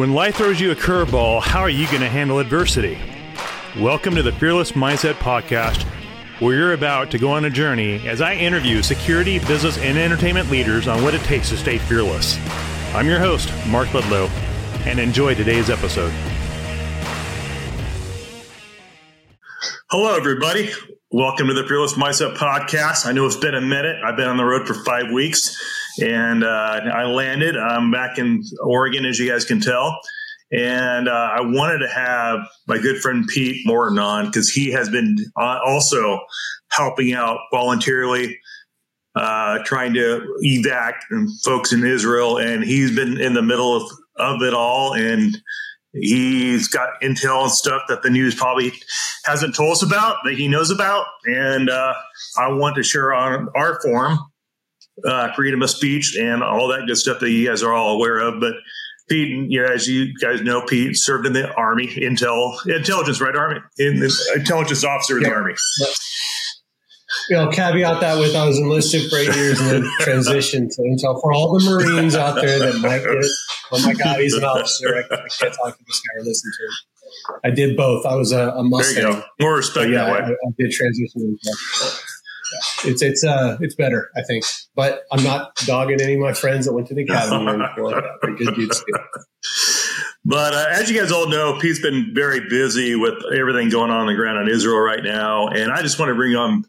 When life throws you a curveball, how are you going to handle adversity? Welcome to the Fearless Mindset Podcast, where you're about to go on a journey as I interview security, business, and entertainment leaders on what it takes to stay fearless. I'm your host, Mark Ledlow, and enjoy today's episode. Hello, everybody. Welcome to the Fearless Mindset Podcast. I know it's been a minute. I've been on the road for five weeks and uh, I landed. I'm back in Oregon, as you guys can tell. And uh, I wanted to have my good friend Pete Morton on because he has been uh, also helping out voluntarily, uh, trying to evac folks in Israel. And he's been in the middle of, of it all. And he's got intel and stuff that the news probably hasn't told us about that he knows about. And uh, I want to share on our forum uh, freedom of speech and all that good stuff that you guys are all aware of. But Pete, you know, as you guys know, Pete served in the Army, intel, intelligence, right? Army, in the intelligence officer in the Army. You know, caveat that with I was enlisted for eight years and then transitioned to intel. For all the Marines out there that might get, oh my God, he's an officer. I, I can't talk to this guy or listen to him. I did both. I was a, a Mustang. More respect yeah, that way. I, I did transition it's it's uh it's better, I think. But I'm not dogging any of my friends that went to the academy good dudes too. But uh, as you guys all know, Pete's been very busy with everything going on on the ground in Israel right now, and I just want to bring on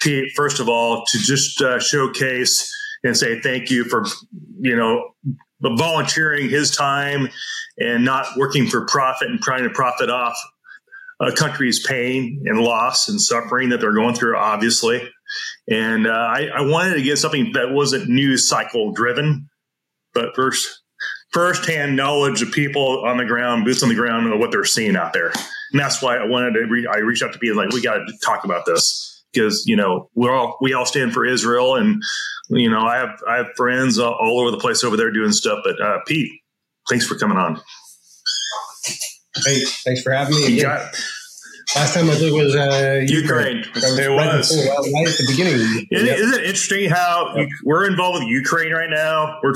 Pete first of all to just uh, showcase and say thank you for you know volunteering his time and not working for profit and trying to profit off a country's pain and loss and suffering that they're going through, obviously. And uh, I, I, wanted to get something that wasn't news cycle driven, but first, firsthand knowledge of people on the ground, boots on the ground, of what they're seeing out there. And that's why I wanted to. Re- I reached out to people like, we got to talk about this because you know we're all we all stand for Israel, and you know I have I have friends all, all over the place over there doing stuff. But uh, Pete, thanks for coming on. Hey, thanks for having me. Last time I think was uh, Ukraine. Ukraine. It right was before, right at the beginning. Isn't, yep. isn't it interesting how yep. we're involved with Ukraine right now? We're,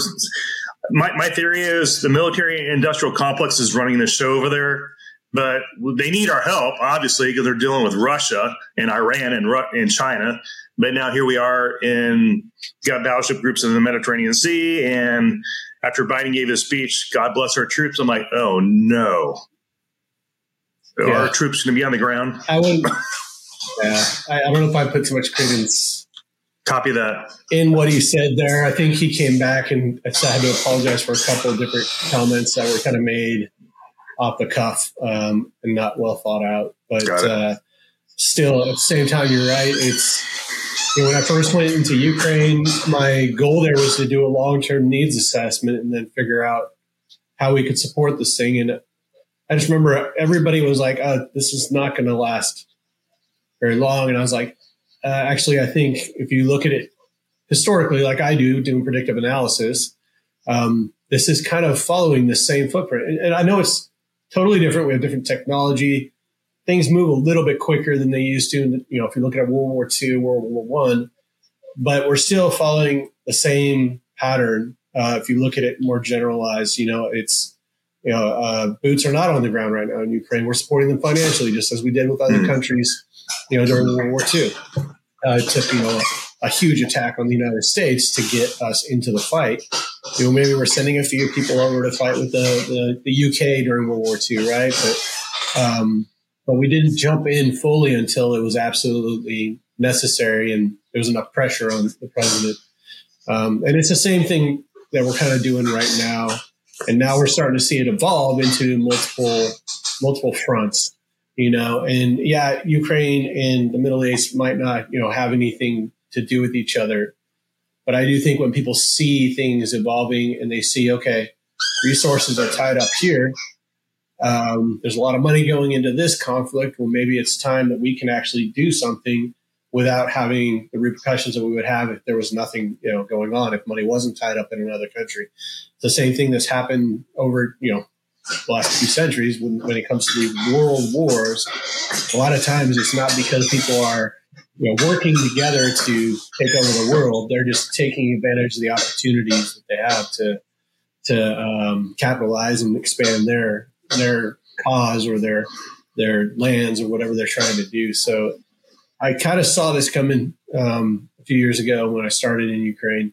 my, my theory is the military industrial complex is running the show over there, but they need our help, obviously, because they're dealing with Russia and Iran and, and China. But now here we are in got battleship groups in the Mediterranean Sea, and after Biden gave his speech, God bless our troops. I'm like, oh no, yeah. Are troops going to be on the ground? I wouldn't. yeah, I, I, don't know if I put too much credence. Copy that. In what he said there, I think he came back and I had to apologize for a couple of different comments that were kind of made off the cuff um, and not well thought out. But uh, still, at the same time, you're right. It's you know, when I first went into Ukraine, my goal there was to do a long term needs assessment and then figure out how we could support this thing. And I just remember everybody was like, oh, this is not going to last very long. And I was like, uh, actually, I think if you look at it historically, like I do, doing predictive analysis, um, this is kind of following the same footprint. And, and, I know it's totally different. We have different technology. Things move a little bit quicker than they used to. You know, if you look at World War II, World War One, but we're still following the same pattern. Uh, if you look at it more generalized, you know, it's you know, uh, boots are not on the ground right now in Ukraine. We're supporting them financially, just as we did with other mm. countries, you know, during World War II. Uh, it took, you know, a, a, huge attack on the United States to get us into the fight. You know, maybe we're sending a few people over to fight with the, the, the UK during World War II, right? But, um, but we didn't jump in fully until it was absolutely necessary and there was enough pressure on the president. Um, and it's the same thing that we're kind of doing right now and now we're starting to see it evolve into multiple multiple fronts you know? And yeah ukraine and the middle east might not you know have anything to do with each other. But i do think when people see things evolving and they see okay resources are tied up here um, there's a lot of money going into this conflict. Well maybe it's time that we can actually do something without having the repercussions that we would have if there was nothing you know going on if money wasn't tied up in another country. The same thing that's happened over you know the last few centuries when, when it comes to the world wars. A lot of times it's not because people are you know working together to take over the world. They're just taking advantage of the opportunities that they have to to um, capitalize and expand their their cause or their their lands or whatever they're trying to do. So I kind of saw this coming um, a few years ago when I started in Ukraine.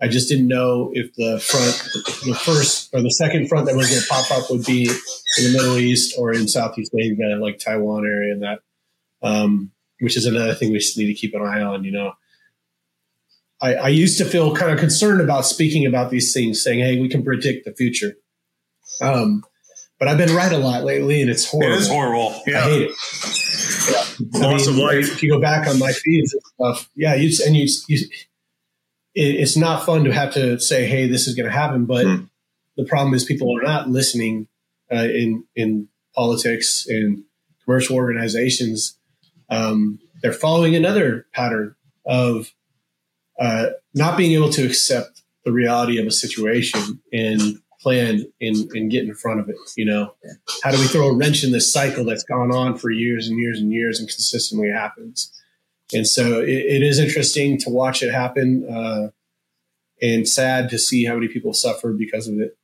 I just didn't know if the front, the first or the second front that was going to pop up would be in the Middle East or in Southeast Asia, like Taiwan area, and that, um, which is another thing we just need to keep an eye on. You know, I, I used to feel kind of concerned about speaking about these things, saying, "Hey, we can predict the future." Um, but I've been right a lot lately, and it's horrible. It is horrible. Yeah. I hate it. Yeah. Loss I mean, of life. If you go back on my feeds and stuff, yeah, you and you, you it, it's not fun to have to say, "Hey, this is going to happen." But mm. the problem is, people are not listening uh, in in politics and commercial organizations. Um, they're following another pattern of uh, not being able to accept the reality of a situation and plan and, and get in front of it. You know, how do we throw a wrench in this cycle that's gone on for years and years and years and consistently happens? And so it, it is interesting to watch it happen uh, and sad to see how many people suffer because of it.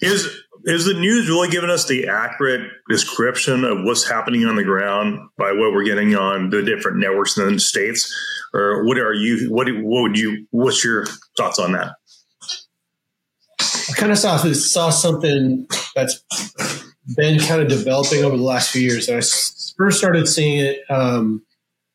Is is the news really giving us the accurate description of what's happening on the ground by what we're getting on the different networks in the states, or what are you? What what would you? What's your thoughts on that? Kind of saw saw something that's been kind of developing over the last few years. I first started seeing it. Um,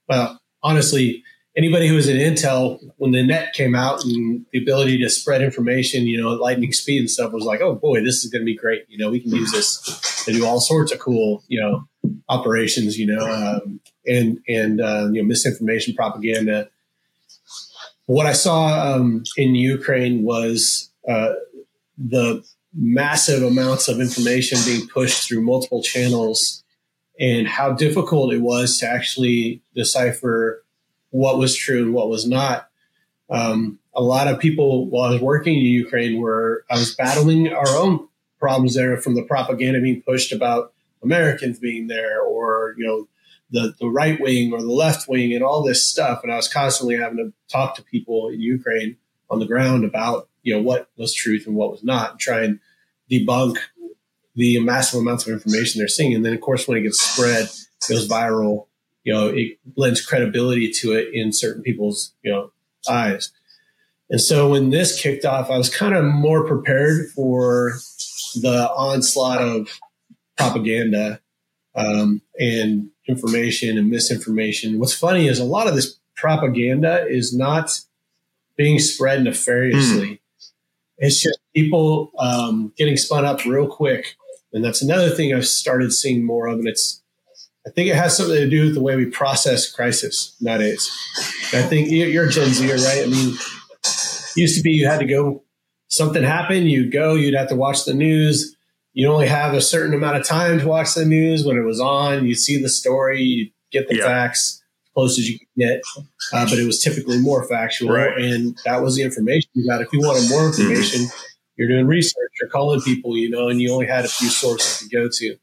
well, honestly, anybody who was in Intel when the net came out and the ability to spread information, you know, lightning speed and stuff was like, oh boy, this is going to be great. You know, we can use this to do all sorts of cool, you know, operations. You know, um, and and uh, you know, misinformation, propaganda. What I saw um, in Ukraine was uh, the massive amounts of information being pushed through multiple channels and how difficult it was to actually decipher what was true and what was not. Um, a lot of people, while I was working in Ukraine, were I was battling our own problems there from the propaganda being pushed about Americans being there, or you know, the the right wing or the left wing, and all this stuff. And I was constantly having to talk to people in Ukraine on the ground about you know what was truth and what was not, and try and debunk the massive amounts of information they're seeing. And then, of course, when it gets spread, it goes viral you know, it lends credibility to it in certain people's, you know, eyes. And so when this kicked off, I was kind of more prepared for the onslaught of propaganda um, and information and misinformation. What's funny is a lot of this propaganda is not being spread nefariously. Mm. It's just people um, getting spun up real quick. And that's another thing I've started seeing more of. And it's I think it has something to do with the way we process crisis nowadays. I think you're Gen Z, right? I mean, used to be you had to go, something happened, you'd go, you'd have to watch the news. You only have a certain amount of time to watch the news. When it was on, you see the story, you get the yeah. facts close as you could get, uh, but it was typically more factual, right. and that was the information you got. If you wanted more information, you're doing research, you're calling people, you know, and you only had a few sources to go to.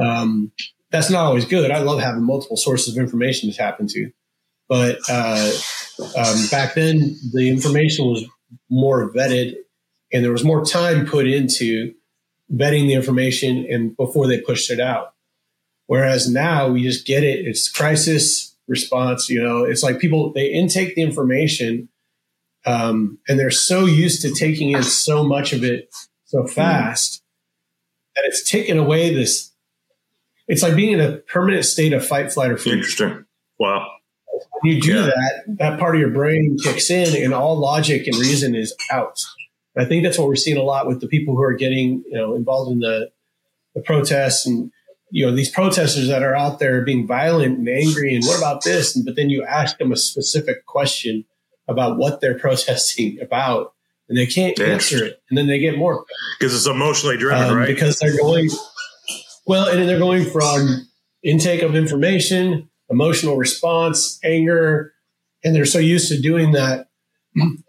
Um, that's not always good. I love having multiple sources of information to tap into. But uh, um, back then, the information was more vetted and there was more time put into vetting the information and before they pushed it out. Whereas now we just get it. It's crisis response. You know, it's like people, they intake the information um, and they're so used to taking in so much of it so fast that it's taken away this it's like being in a permanent state of fight, flight, or freeze. Interesting. Wow. When you do yeah. that, that part of your brain kicks in, and all logic and reason is out. I think that's what we're seeing a lot with the people who are getting, you know, involved in the the protests and you know these protesters that are out there being violent and angry and what about this? And but then you ask them a specific question about what they're protesting about and they can't answer it and then they get more. Because it's emotionally driven um, right? because they're going well, and they're going from intake of information, emotional response, anger, and they're so used to doing that.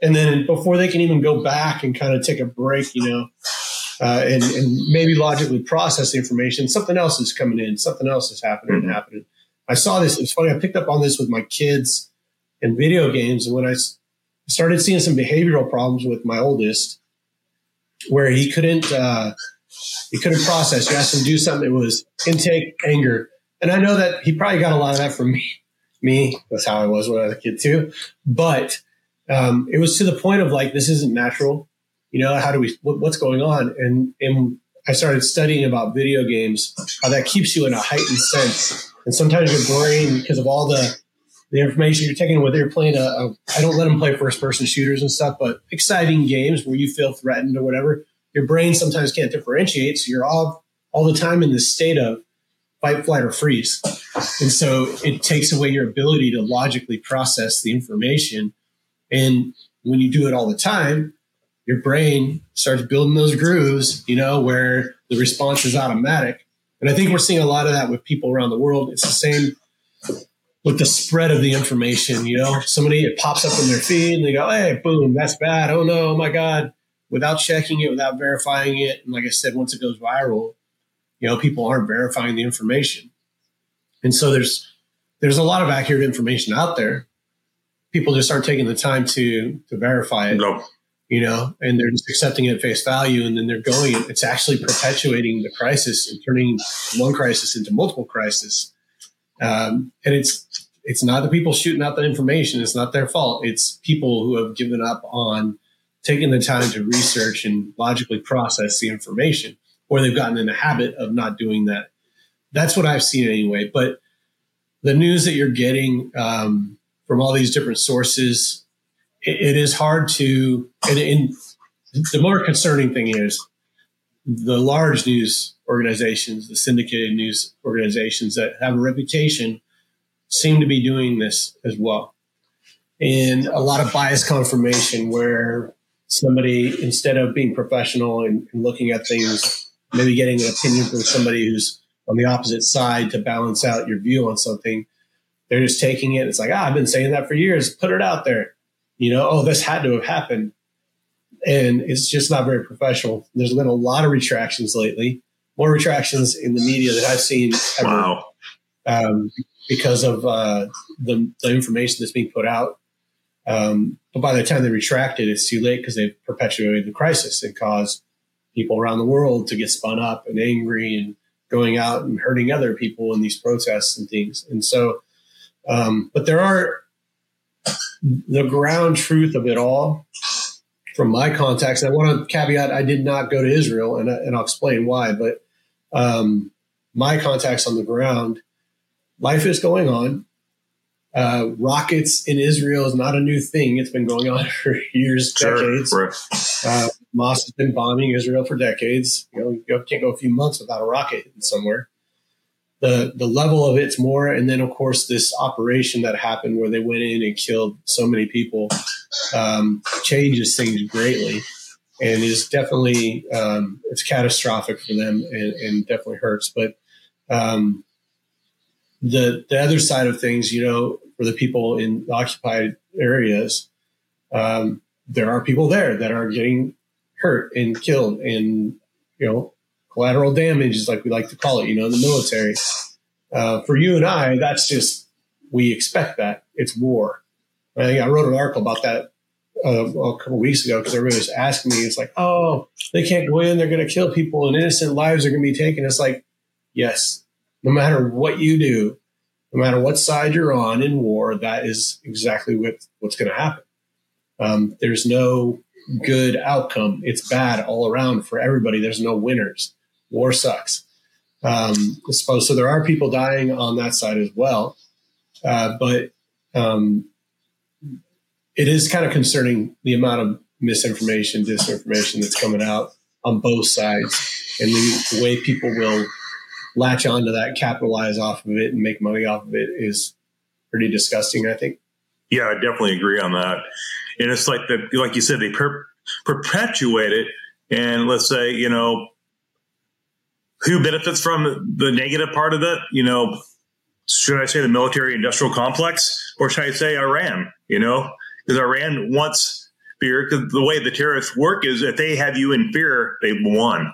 And then before they can even go back and kind of take a break, you know, uh, and, and maybe logically process the information, something else is coming in, something else is happening and mm-hmm. happening. I saw this. It's funny. I picked up on this with my kids and video games. And when I started seeing some behavioral problems with my oldest, where he couldn't uh, he couldn't process. You asked him to do something. It was intake, anger, and I know that he probably got a lot of that from me. Me, that's how I was when I was a kid too. But um, it was to the point of like, this isn't natural. You know, how do we? What, what's going on? And and I started studying about video games, how that keeps you in a heightened sense. And sometimes your brain, because of all the the information you're taking, whether you're playing a, a I don't let them play first person shooters and stuff, but exciting games where you feel threatened or whatever, your brain sometimes can't differentiate. So you're all all the time in this state of fight, flight, or freeze. And so it takes away your ability to logically process the information. And when you do it all the time, your brain starts building those grooves, you know, where the response is automatic. And I think we're seeing a lot of that with people around the world. It's the same with the spread of the information. You know, somebody it pops up in their feed and they go, "Hey, boom, that's bad. Oh no, oh my god!" Without checking it, without verifying it, and like I said, once it goes viral, you know, people aren't verifying the information, and so there's there's a lot of accurate information out there. People just aren't taking the time to to verify it. You know, and they're just accepting it at face value, and then they're going. It's actually perpetuating the crisis and turning one crisis into multiple crises um, and it's it's not the people shooting out the information. It's not their fault. It's people who have given up on taking the time to research and logically process the information, or they've gotten in the habit of not doing that. That's what I've seen anyway. But the news that you're getting um, from all these different sources, it, it is hard to. And, and the more concerning thing is the large news organizations, the syndicated news organizations that have a reputation, seem to be doing this as well. And a lot of bias confirmation where somebody, instead of being professional and, and looking at things, maybe getting an opinion from somebody who's on the opposite side to balance out your view on something, they're just taking it. It's like, ah, I've been saying that for years. Put it out there. You know, oh, this had to have happened and it's just not very professional. There's been a lot of retractions lately, more retractions in the media that I've seen ever, wow. um, because of uh, the, the, information that's being put out. Um, but by the time they retract it, it's too late because they've perpetuated the crisis and caused people around the world to get spun up and angry and going out and hurting other people in these protests and things. And so, um, but there are the ground truth of it all from my contacts. And I want to caveat: I did not go to Israel, and, and I'll explain why. But um, my contacts on the ground, life is going on. Uh, rockets in Israel is not a new thing. It's been going on for years, sure, decades. Right. Uh, Hamas has been bombing Israel for decades. You know, you can't go a few months without a rocket hitting somewhere the the level of it's more. And then of course this operation that happened where they went in and killed so many people um, changes things greatly. And is definitely um, it's catastrophic for them and, and definitely hurts. But um, the the other side of things you know for the people in occupied areas um, there are people there that are getting hurt and killed and you know collateral damage is like we like to call it, you know, in the military. Uh, for you and I, that's just, we expect that. It's war. I think I wrote an article about that uh, a couple weeks ago because everybody was asking me, it's like, oh, they can't go in, they're going to kill people and innocent lives are going to be taken. It's like, yes, no matter what you do, no matter what side you're on in war, that is exactly what, what's going to happen. Um, there's no good outcome. It's bad all around for everybody. There's no winners war sucks. Um, I suppose so. There are people dying on that side as well, uh, but um, it is kind of concerning the amount of misinformation, disinformation that's coming out on both sides, and the, way people will latch onto that, capitalize off of it, and make money off of it is pretty disgusting. I think. Yeah, I definitely agree on that. And it's like the like you said, they per- perpetuate it. And let's say you know who benefits from the negative part of it? You know, should I say the military industrial complex or should I say Iran? You know, because Iran wants fear because the way the terrorists work is if they have you in fear, they've won.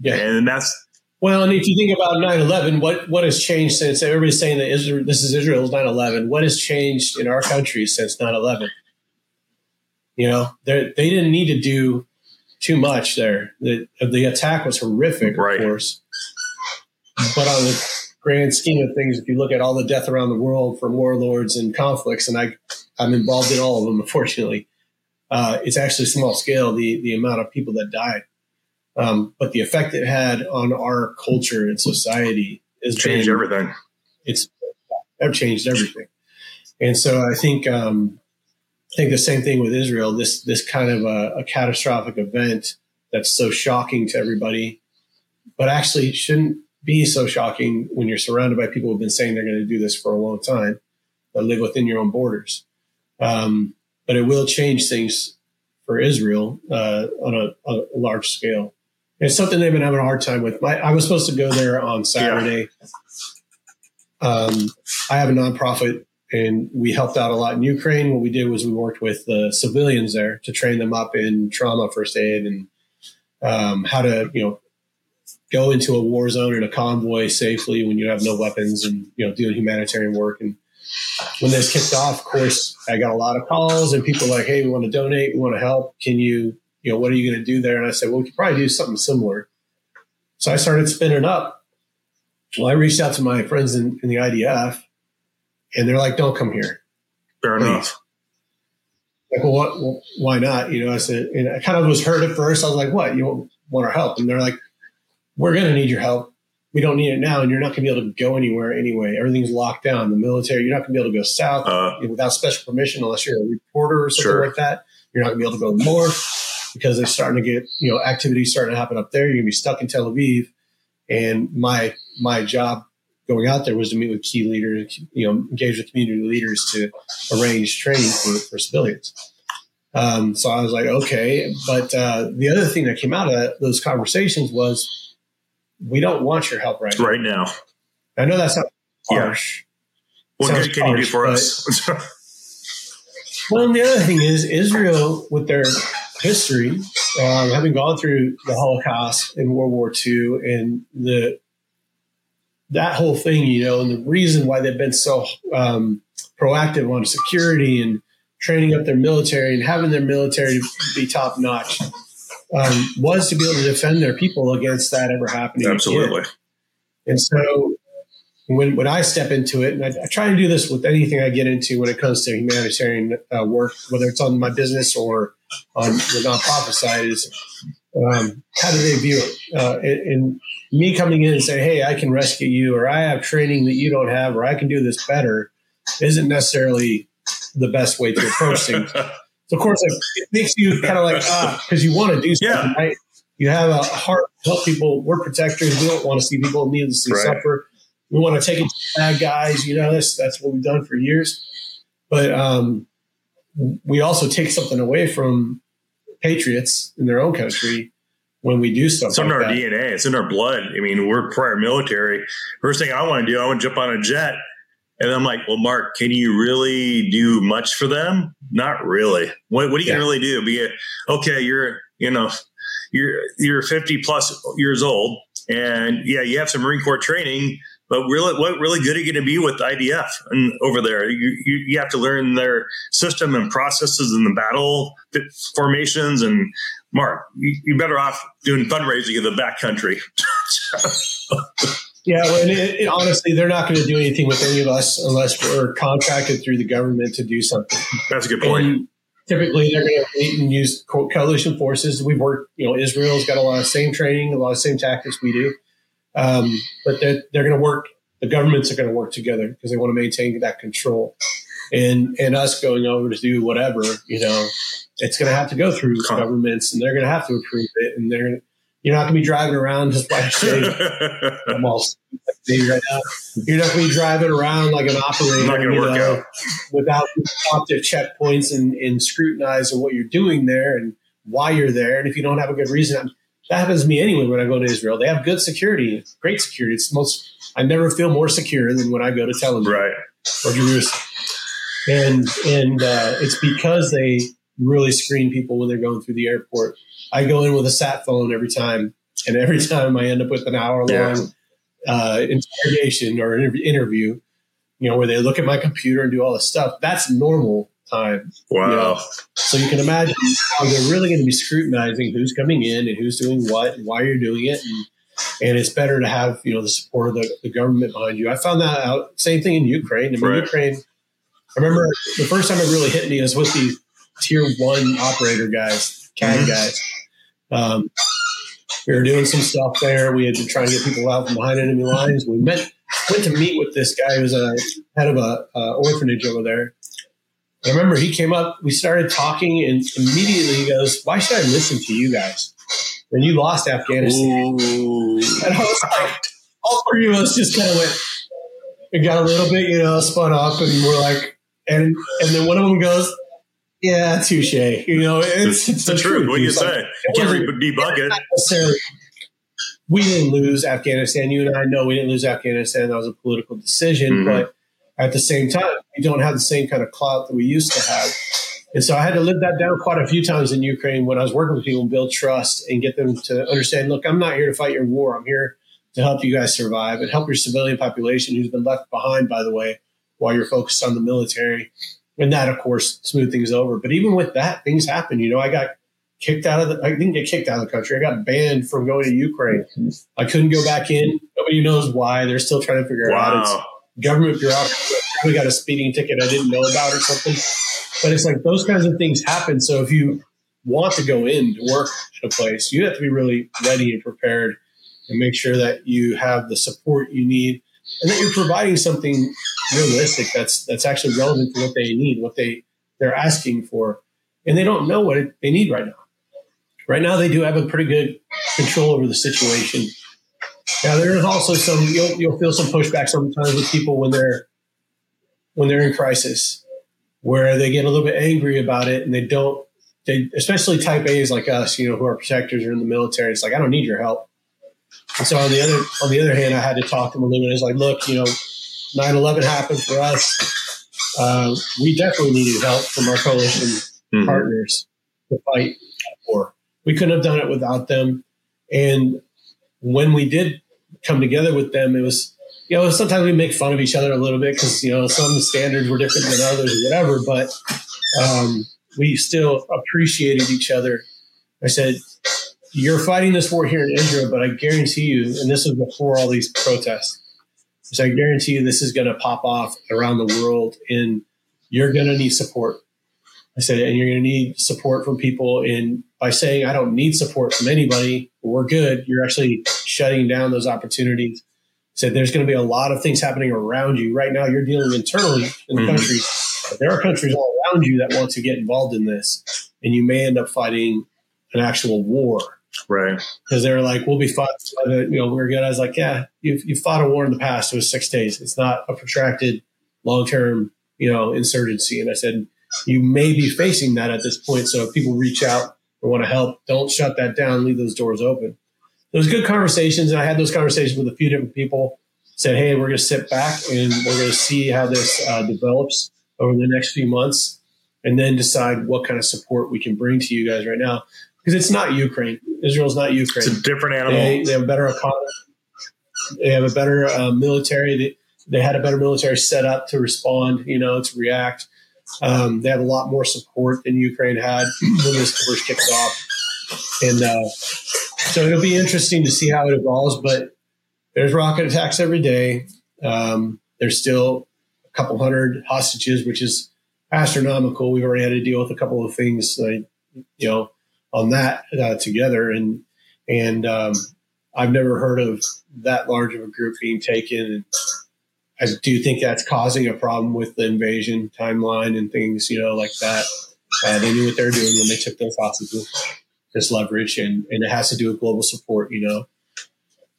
Yeah. And that's. Well, and if you think about 9 11, what, what has changed since everybody's saying that Israel, this is Israel's 9 11? What has changed in our country since 9 11? You know, they they didn't need to do too much there. The the attack was horrific, right. of course, but on the grand scheme of things, if you look at all the death around the world from warlords and conflicts, and I I'm involved in all of them, unfortunately, uh, it's actually small scale the the amount of people that died. Um, but the effect it had on our culture and society has changed everything. It's that changed everything, and so I think um, I think the same thing with Israel. This this kind of a, a catastrophic event that's so shocking to everybody, but actually shouldn't be so shocking when you're surrounded by people who've been saying they're going to do this for a long time that live within your own borders. Um, but it will change things for Israel uh, on a, a, large scale. It's something they've been having a hard time with. My, I was supposed to go there on Saturday. Yeah. Um, I have a nonprofit and we helped out a lot in Ukraine. What we did was we worked with the civilians there to train them up in trauma first aid and um, how to, you know, go into a war zone in a convoy safely when you have no weapons and you know doing humanitarian work. And when this kicked off, of course, I got a lot of calls and people like, "Hey, we want to donate, we want to help. Can you, you know, what are you going to do there?" And I said, "Well, we could probably do something similar." So I started spinning up. Well, I reached out to my friends in, in the IDF, and they're like, "Don't come here." Fair please. enough. Like, well, what? Well, why not? You know, I said, and I kind of was hurt at first. I was like, "What? You want our help?" And they're like, we're going to need your help. We don't need it now, and you're not going to be able to go anywhere anyway. Everything's locked down. The military, you're not going to be able to go south uh, without special permission unless you're a reporter or something sure. like that. You're not going to be able to go north because they're starting to get, you know, activities starting to happen up there. You're going to be stuck in Tel Aviv. And my my job going out there was to meet with key leaders, you know, engage with community leaders to arrange training for, for civilians. Um, so I was like, okay. But uh, the other thing that came out of those conversations was we don't want your help right now. Right now. I know that's not harsh. Yeah. What good can harsh, you do for us? well, and the other thing is Israel, with their history, um, having gone through the Holocaust and World War II, and the that whole thing, you know, and the reason why they've been so um, proactive on security and training up their military and having their military be top notch um, was to be able to defend their people against that ever happening. Absolutely. Again. And so when, when I step into it, and I, I, try to do this with anything I get into when it comes to humanitarian uh, work, whether it's on my business or on the nonprofit side, is um, how do they view it? Uh, and, and, me coming in and saying, "Hey, I can rescue you," or "I have training that you don't have," or "I can do this better," isn't necessarily the best way to approach things. So of course, it makes you kind of like ah because you want to do something, yeah. right? You have a heart to help people. We're protectors. We don't want to see people needlessly right. suffer. We want to take it to bad guys. You know, that's that's what we've done for years. But um, we also take something away from patriots in their own country when we do stuff. It's like in our that. DNA. It's in our blood. I mean, we're prior military. First thing I want to do, I want to jump on a jet and I'm like, well, Mark, can you really do much for them? Not really. What, what are you yeah. really do? Be a, okay, you're, you know, you're you're 50 plus years old, and yeah, you have some Marine Corps training, but really, what really good are you going to be with IDF and over there? You, you, you have to learn their system and processes and the battle formations. And Mark, you, you're better off doing fundraising in the backcountry. Yeah, well, it, it, honestly, they're not going to do anything with any of us unless we're contracted through the government to do something. That's a good point. And typically, they're going to meet and use coalition forces. We've worked, you know, Israel's got a lot of same training, a lot of same tactics we do, um, but they're, they're going to work. The governments are going to work together because they want to maintain that control. And and us going over to do whatever, you know, it's going to have to go through governments, and they're going to have to approve it, and they're you're not going to be driving around just like I'm all right now. You're not going to be driving around like an operator you know, without checkpoints and, and scrutinizing what you're doing there and why you're there. And if you don't have a good reason, that happens to me anyway when I go to Israel. They have good security, great security. It's most I never feel more secure than when I go to Tel Aviv right. or Jerusalem. And and uh, it's because they really screen people when they're going through the airport I go in with a sat phone every time, and every time I end up with an hour long yeah. uh, interrogation or interview, you know, where they look at my computer and do all this stuff. That's normal time. Wow. You know? So you can imagine how they're really going to be scrutinizing who's coming in and who's doing what and why you're doing it. And, and it's better to have, you know, the support of the, the government behind you. I found that out. Same thing in Ukraine. I mean, right. Ukraine, I remember the first time it really hit me was with the tier one operator guys, CAG mm-hmm. guys. Um, we were doing some stuff there. We had to try and get people out from behind enemy lines. We met, went to meet with this guy who was a head of a, a orphanage over there. I remember he came up, we started talking, and immediately he goes, Why should I listen to you guys? When you lost Afghanistan. Ooh. And I was like, all three of us just kind of went, it got a little bit, you know, spun up, and we're like, and and then one of them goes, yeah, touche. You know, it's, it's, the, the truth. truth. What do you say? You can't debug it. We didn't lose Afghanistan. You and I know we didn't lose Afghanistan. That was a political decision. Mm-hmm. But at the same time, we don't have the same kind of clout that we used to have. And so I had to live that down quite a few times in Ukraine when I was working with people and build trust and get them to understand look, I'm not here to fight your war. I'm here to help you guys survive and help your civilian population who's been left behind, by the way, while you're focused on the military and that, of course, smoothed things over. But even with that, things happen. You know, I got kicked out of the. I didn't get kicked out of the country. I got banned from going to Ukraine. I couldn't go back in. Nobody knows why. They're still trying to figure wow. out. It's government bureaucracy. We got a speeding ticket I didn't know about or something. But it's like those kinds of things happen. So if you want to go in to work at a place, you have to be really ready and prepared and make sure that you have the support you need and that you're providing something realistic that's that's actually relevant to what they need, what they they're asking for, and they don't know what they need right now. Right now, they do have a pretty good control over the situation. Now, there is also some you'll you'll feel some pushback sometimes with people when they're when they're in crisis, where they get a little bit angry about it and they don't. They, especially type A's like us, you know, who are protectors or in the military. It's like I don't need your help. And so on the other on the other hand, I had to talk to them a little bit. It's like, look, you know, 9-11 happened for us. Uh, we definitely needed help from our coalition mm-hmm. partners to fight war. We couldn't have done it without them. And when we did come together with them, it was, you know, sometimes we make fun of each other a little bit because, you know, some standards were different than others or whatever, but um, we still appreciated each other. I said, you're fighting this war here in Israel, but I guarantee you, and this was before all these protests, so I guarantee you this is going to pop off around the world and you're going to need support. I said, and you're going to need support from people. And by saying, I don't need support from anybody, we're good, you're actually shutting down those opportunities. So there's going to be a lot of things happening around you. Right now, you're dealing internally in the mm-hmm. country, but there are countries all around you that want to get involved in this. And you may end up fighting an actual war. Right. Because they're like, we'll be fine. You know, we are good. I was like, yeah, you you fought a war in the past. It was six days. It's not a protracted, long term, you know, insurgency. And I said, you may be facing that at this point. So if people reach out or want to help, don't shut that down. Leave those doors open. Those good conversations. And I had those conversations with a few different people. Said, hey, we're going to sit back and we're going to see how this uh, develops over the next few months and then decide what kind of support we can bring to you guys right now because it's not Ukraine. Israel's not Ukraine. It's a different animal. They, they have a better economy. They have a better uh, military. They, they had a better military set up to respond, you know, to react. Um, they have a lot more support than Ukraine had when this first kicked off. And uh, so it'll be interesting to see how it evolves. But there's rocket attacks every day. Um, there's still a couple hundred hostages, which is astronomical. We've already had to deal with a couple of things, like, you know, on that uh, together. And and um, I've never heard of that large of a group being taken. And I do you think that's causing a problem with the invasion timeline and things, you know, like that. Uh, they knew what they were doing when they took those hostages, this leverage, and, and it has to do with global support, you know.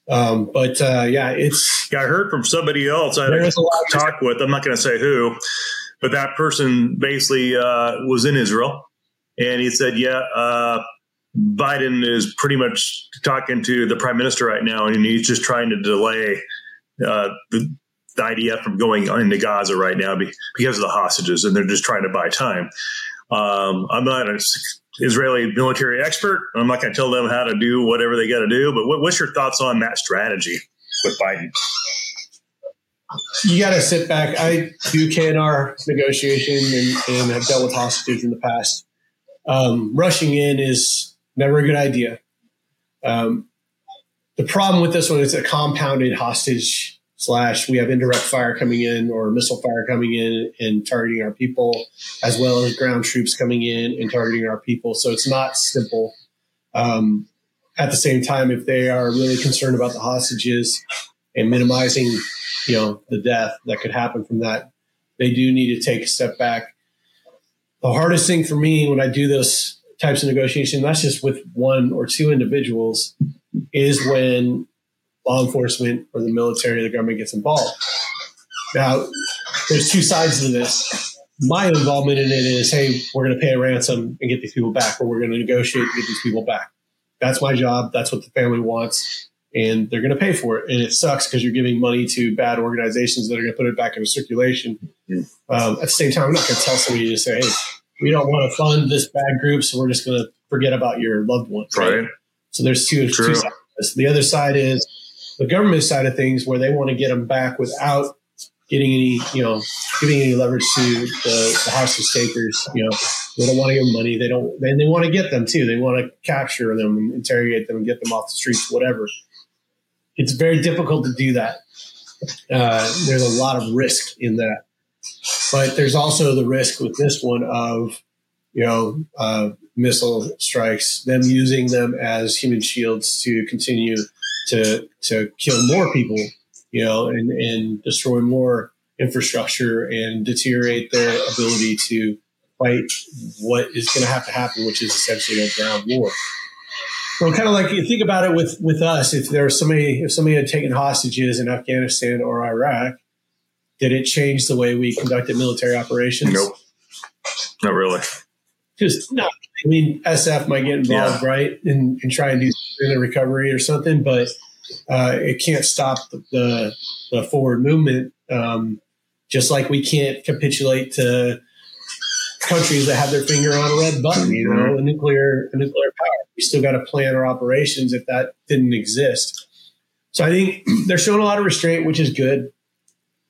Um, but uh, yeah, it's. Yeah, I heard from somebody else I had talk with. I'm not going to say who, but that person basically uh, was in Israel and he said, "Yeah, uh, Biden is pretty much talking to the prime minister right now, and he's just trying to delay uh, the, the IDF from going into Gaza right now because of the hostages, and they're just trying to buy time." Um, I'm not an Israeli military expert. I'm not going to tell them how to do whatever they got to do. But what, what's your thoughts on that strategy with Biden? you got to sit back. I do K&R negotiation and, and have dealt with hostages in the past. Um, rushing in is never a good idea. Um, the problem with this one is a compounded hostage slash we have indirect fire coming in or missile fire coming in and targeting our people, as well as ground troops coming in and targeting our people. So it's not simple. Um, at the same time, if they are really concerned about the hostages and minimizing, you know, the death that could happen from that, they do need to take a step back. The hardest thing for me when I do those types of negotiation, that's just with one or two individuals, is when law enforcement or the military or the government gets involved. Now, there's two sides to this. My involvement in it is, hey, we're going to pay a ransom and get these people back, or we're going to negotiate to get these people back. That's my job. That's what the family wants. And they're going to pay for it. And it sucks because you're giving money to bad organizations that are going to put it back into circulation. Mm-hmm. Um, at the same time, I'm not going to tell somebody to say, hey, we don't want to fund this bad group, so we're just going to forget about your loved ones. Right. right? So there's two, two sides. The other side is the government side of things where they want to get them back without getting any, you know, giving any leverage to the, the hostage takers. You know, they don't want to give them money. They don't, and they want to get them too. They want to capture them and interrogate them and get them off the streets, whatever. It's very difficult to do that. Uh, there's a lot of risk in that. But there's also the risk with this one of, you know, uh, missile strikes, them using them as human shields to continue to to kill more people, you know, and, and destroy more infrastructure and deteriorate their ability to fight what is going to have to happen, which is essentially a ground war. So kind of like you think about it with with us, if there was somebody, if somebody had taken hostages in Afghanistan or Iraq, did it change the way we conducted military operations? Nope, not really. Just no. I mean, SF might get involved, yeah. right, and, and try and do the recovery or something, but uh, it can't stop the, the, the forward movement. Um, just like we can't capitulate to countries that have their finger on a red button, you know, mm-hmm. a nuclear, a nuclear power. We still got to plan our operations if that didn't exist. So I think they're showing a lot of restraint, which is good.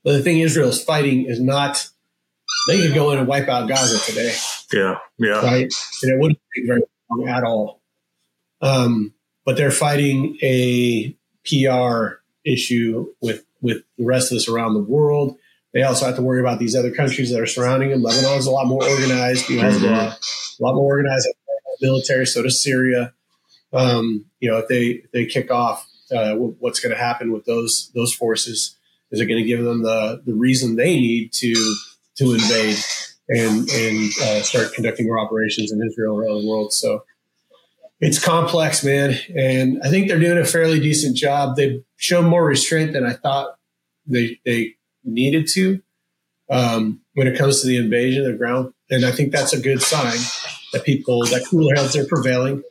But the thing Israel's fighting is not, they could go in and wipe out Gaza today. Yeah. Yeah. Right. And it wouldn't take very long at all. Um, but they're fighting a PR issue with, with the rest of us around the world. They also have to worry about these other countries that are surrounding them. Lebanon's a lot more organized. You know, mm-hmm. a, lot, more organized military. So does Syria. Um, you know, if they if they kick off, uh, what's going to happen with those those forces? Is it going to give them the the reason they need to to invade and and uh, start conducting more operations in Israel around the world? So it's complex, man, and I think they're doing a fairly decent job. They've shown more restraint than I thought they they needed to um, when it comes to the invasion of the ground. And I think that's a good sign that people, that cooler heads are prevailing.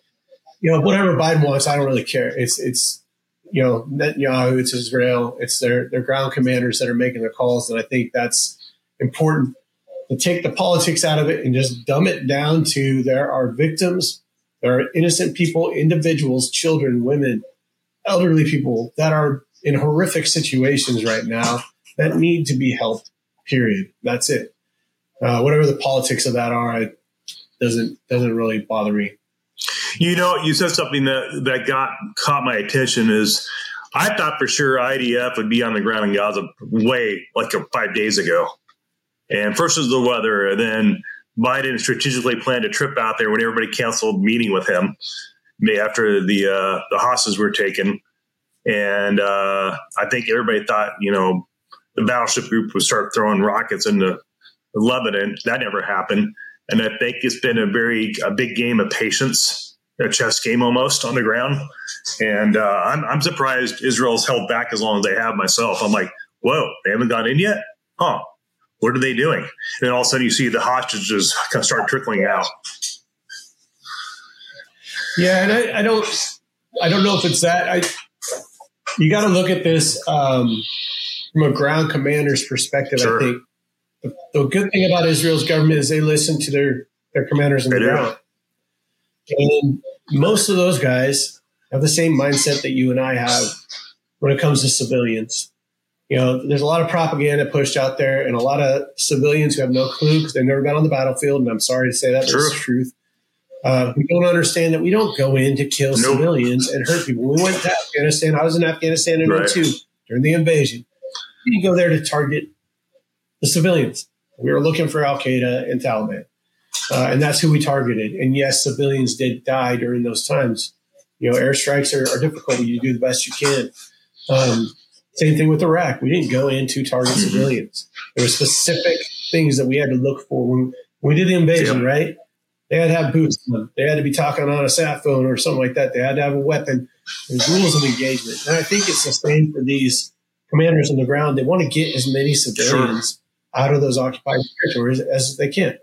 You know, whatever Biden wants, I don't really care. It's, it's, you know, Netanyahu, it's Israel, it's their, their ground commanders that are making the calls. And I think that's important to take the politics out of it and just dumb it down to there are victims, there are innocent people, individuals, children, women, elderly people that are in horrific situations right now that need to be helped. Period. That's it. Uh, whatever the politics of that are, it doesn't doesn't really bother me. You know, you said something that that got caught my attention is I thought for sure IDF would be on the ground in Gaza way like five days ago. And first was the weather, and then Biden strategically planned a trip out there when everybody canceled meeting with him after the uh, the hostages were taken. And uh, I think everybody thought, you know, the battleship group would start throwing rockets into Lebanon. That never happened. And I think it's been a very a big game of patience, a chess game almost on the ground. And uh, I'm, I'm surprised Israel's held back as long as they have myself. I'm like, whoa, they haven't gone in yet? Huh. What are they doing? And then all of a sudden you see the hostages kind of start trickling out. Yeah, and I, I don't I don't know if it's that. I you got to look at this um, from a ground commander's perspective, sure. I think the, the, good thing about Israel's government is they listen to their, their commanders on the ground. And most of those guys have the same mindset that you and I have when it comes to civilians. You know, there's a lot of propaganda pushed out there, and a lot of civilians who have no clue because they've never been on the battlefield. And I'm sorry to say that, but it's the truth. Uh, we don't understand that we don't go in to kill nope. civilians and hurt people. We went to Afghanistan. I was in Afghanistan in right. 02 during the invasion. We didn't go there to target the civilians. We were looking for Al Qaeda and Taliban. Uh, and that's who we targeted. And yes, civilians did die during those times. You know, airstrikes are, are difficult. You do the best you can. Um, same thing with Iraq. We didn't go in to target civilians. There were specific things that we had to look for when we did the invasion, right? They had to have boots on. They had to be talking on a sat phone or something like that. They had to have a weapon. There's rules of engagement. And I think it's the same for these commanders on the ground. They want to get as many civilians sure. out of those occupied territories as they can.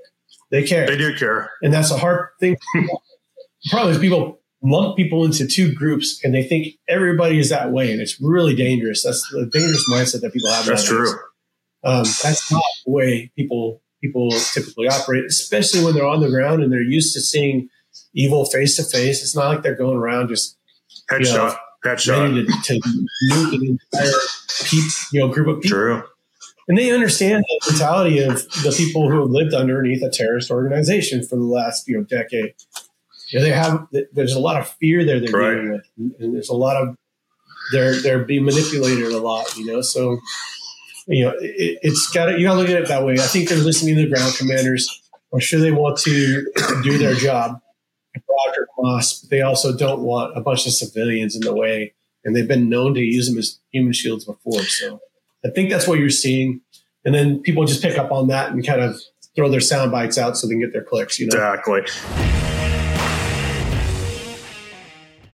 They care. They do care. And that's a hard thing. the problem is people lump people into two groups and they think everybody is that way. And it's really dangerous. That's the dangerous mindset that people have. That's true. Um, that's not the way people people typically operate, especially when they're on the ground and they're used to seeing evil face to face. It's not like they're going around just headshot, you know, headshot, ready to, to nuke an entire you know group of people. True. And they understand the mentality of the people who have lived underneath a terrorist organization for the last you know decade. You know, they have there's a lot of fear there they're right. dealing with, and there's a lot of they're they're being manipulated a lot. You know, so you know it, has got to, you got to look at it that way. I think they're listening to the ground commanders. I'm sure they want to do their job. Roger Moss, but they also don't want a bunch of civilians in the way, and they've been known to use them as human shields before. So I think that's what you're seeing. And then people just pick up on that and kind of throw their sound bites out so they can get their clicks, you know? Exactly.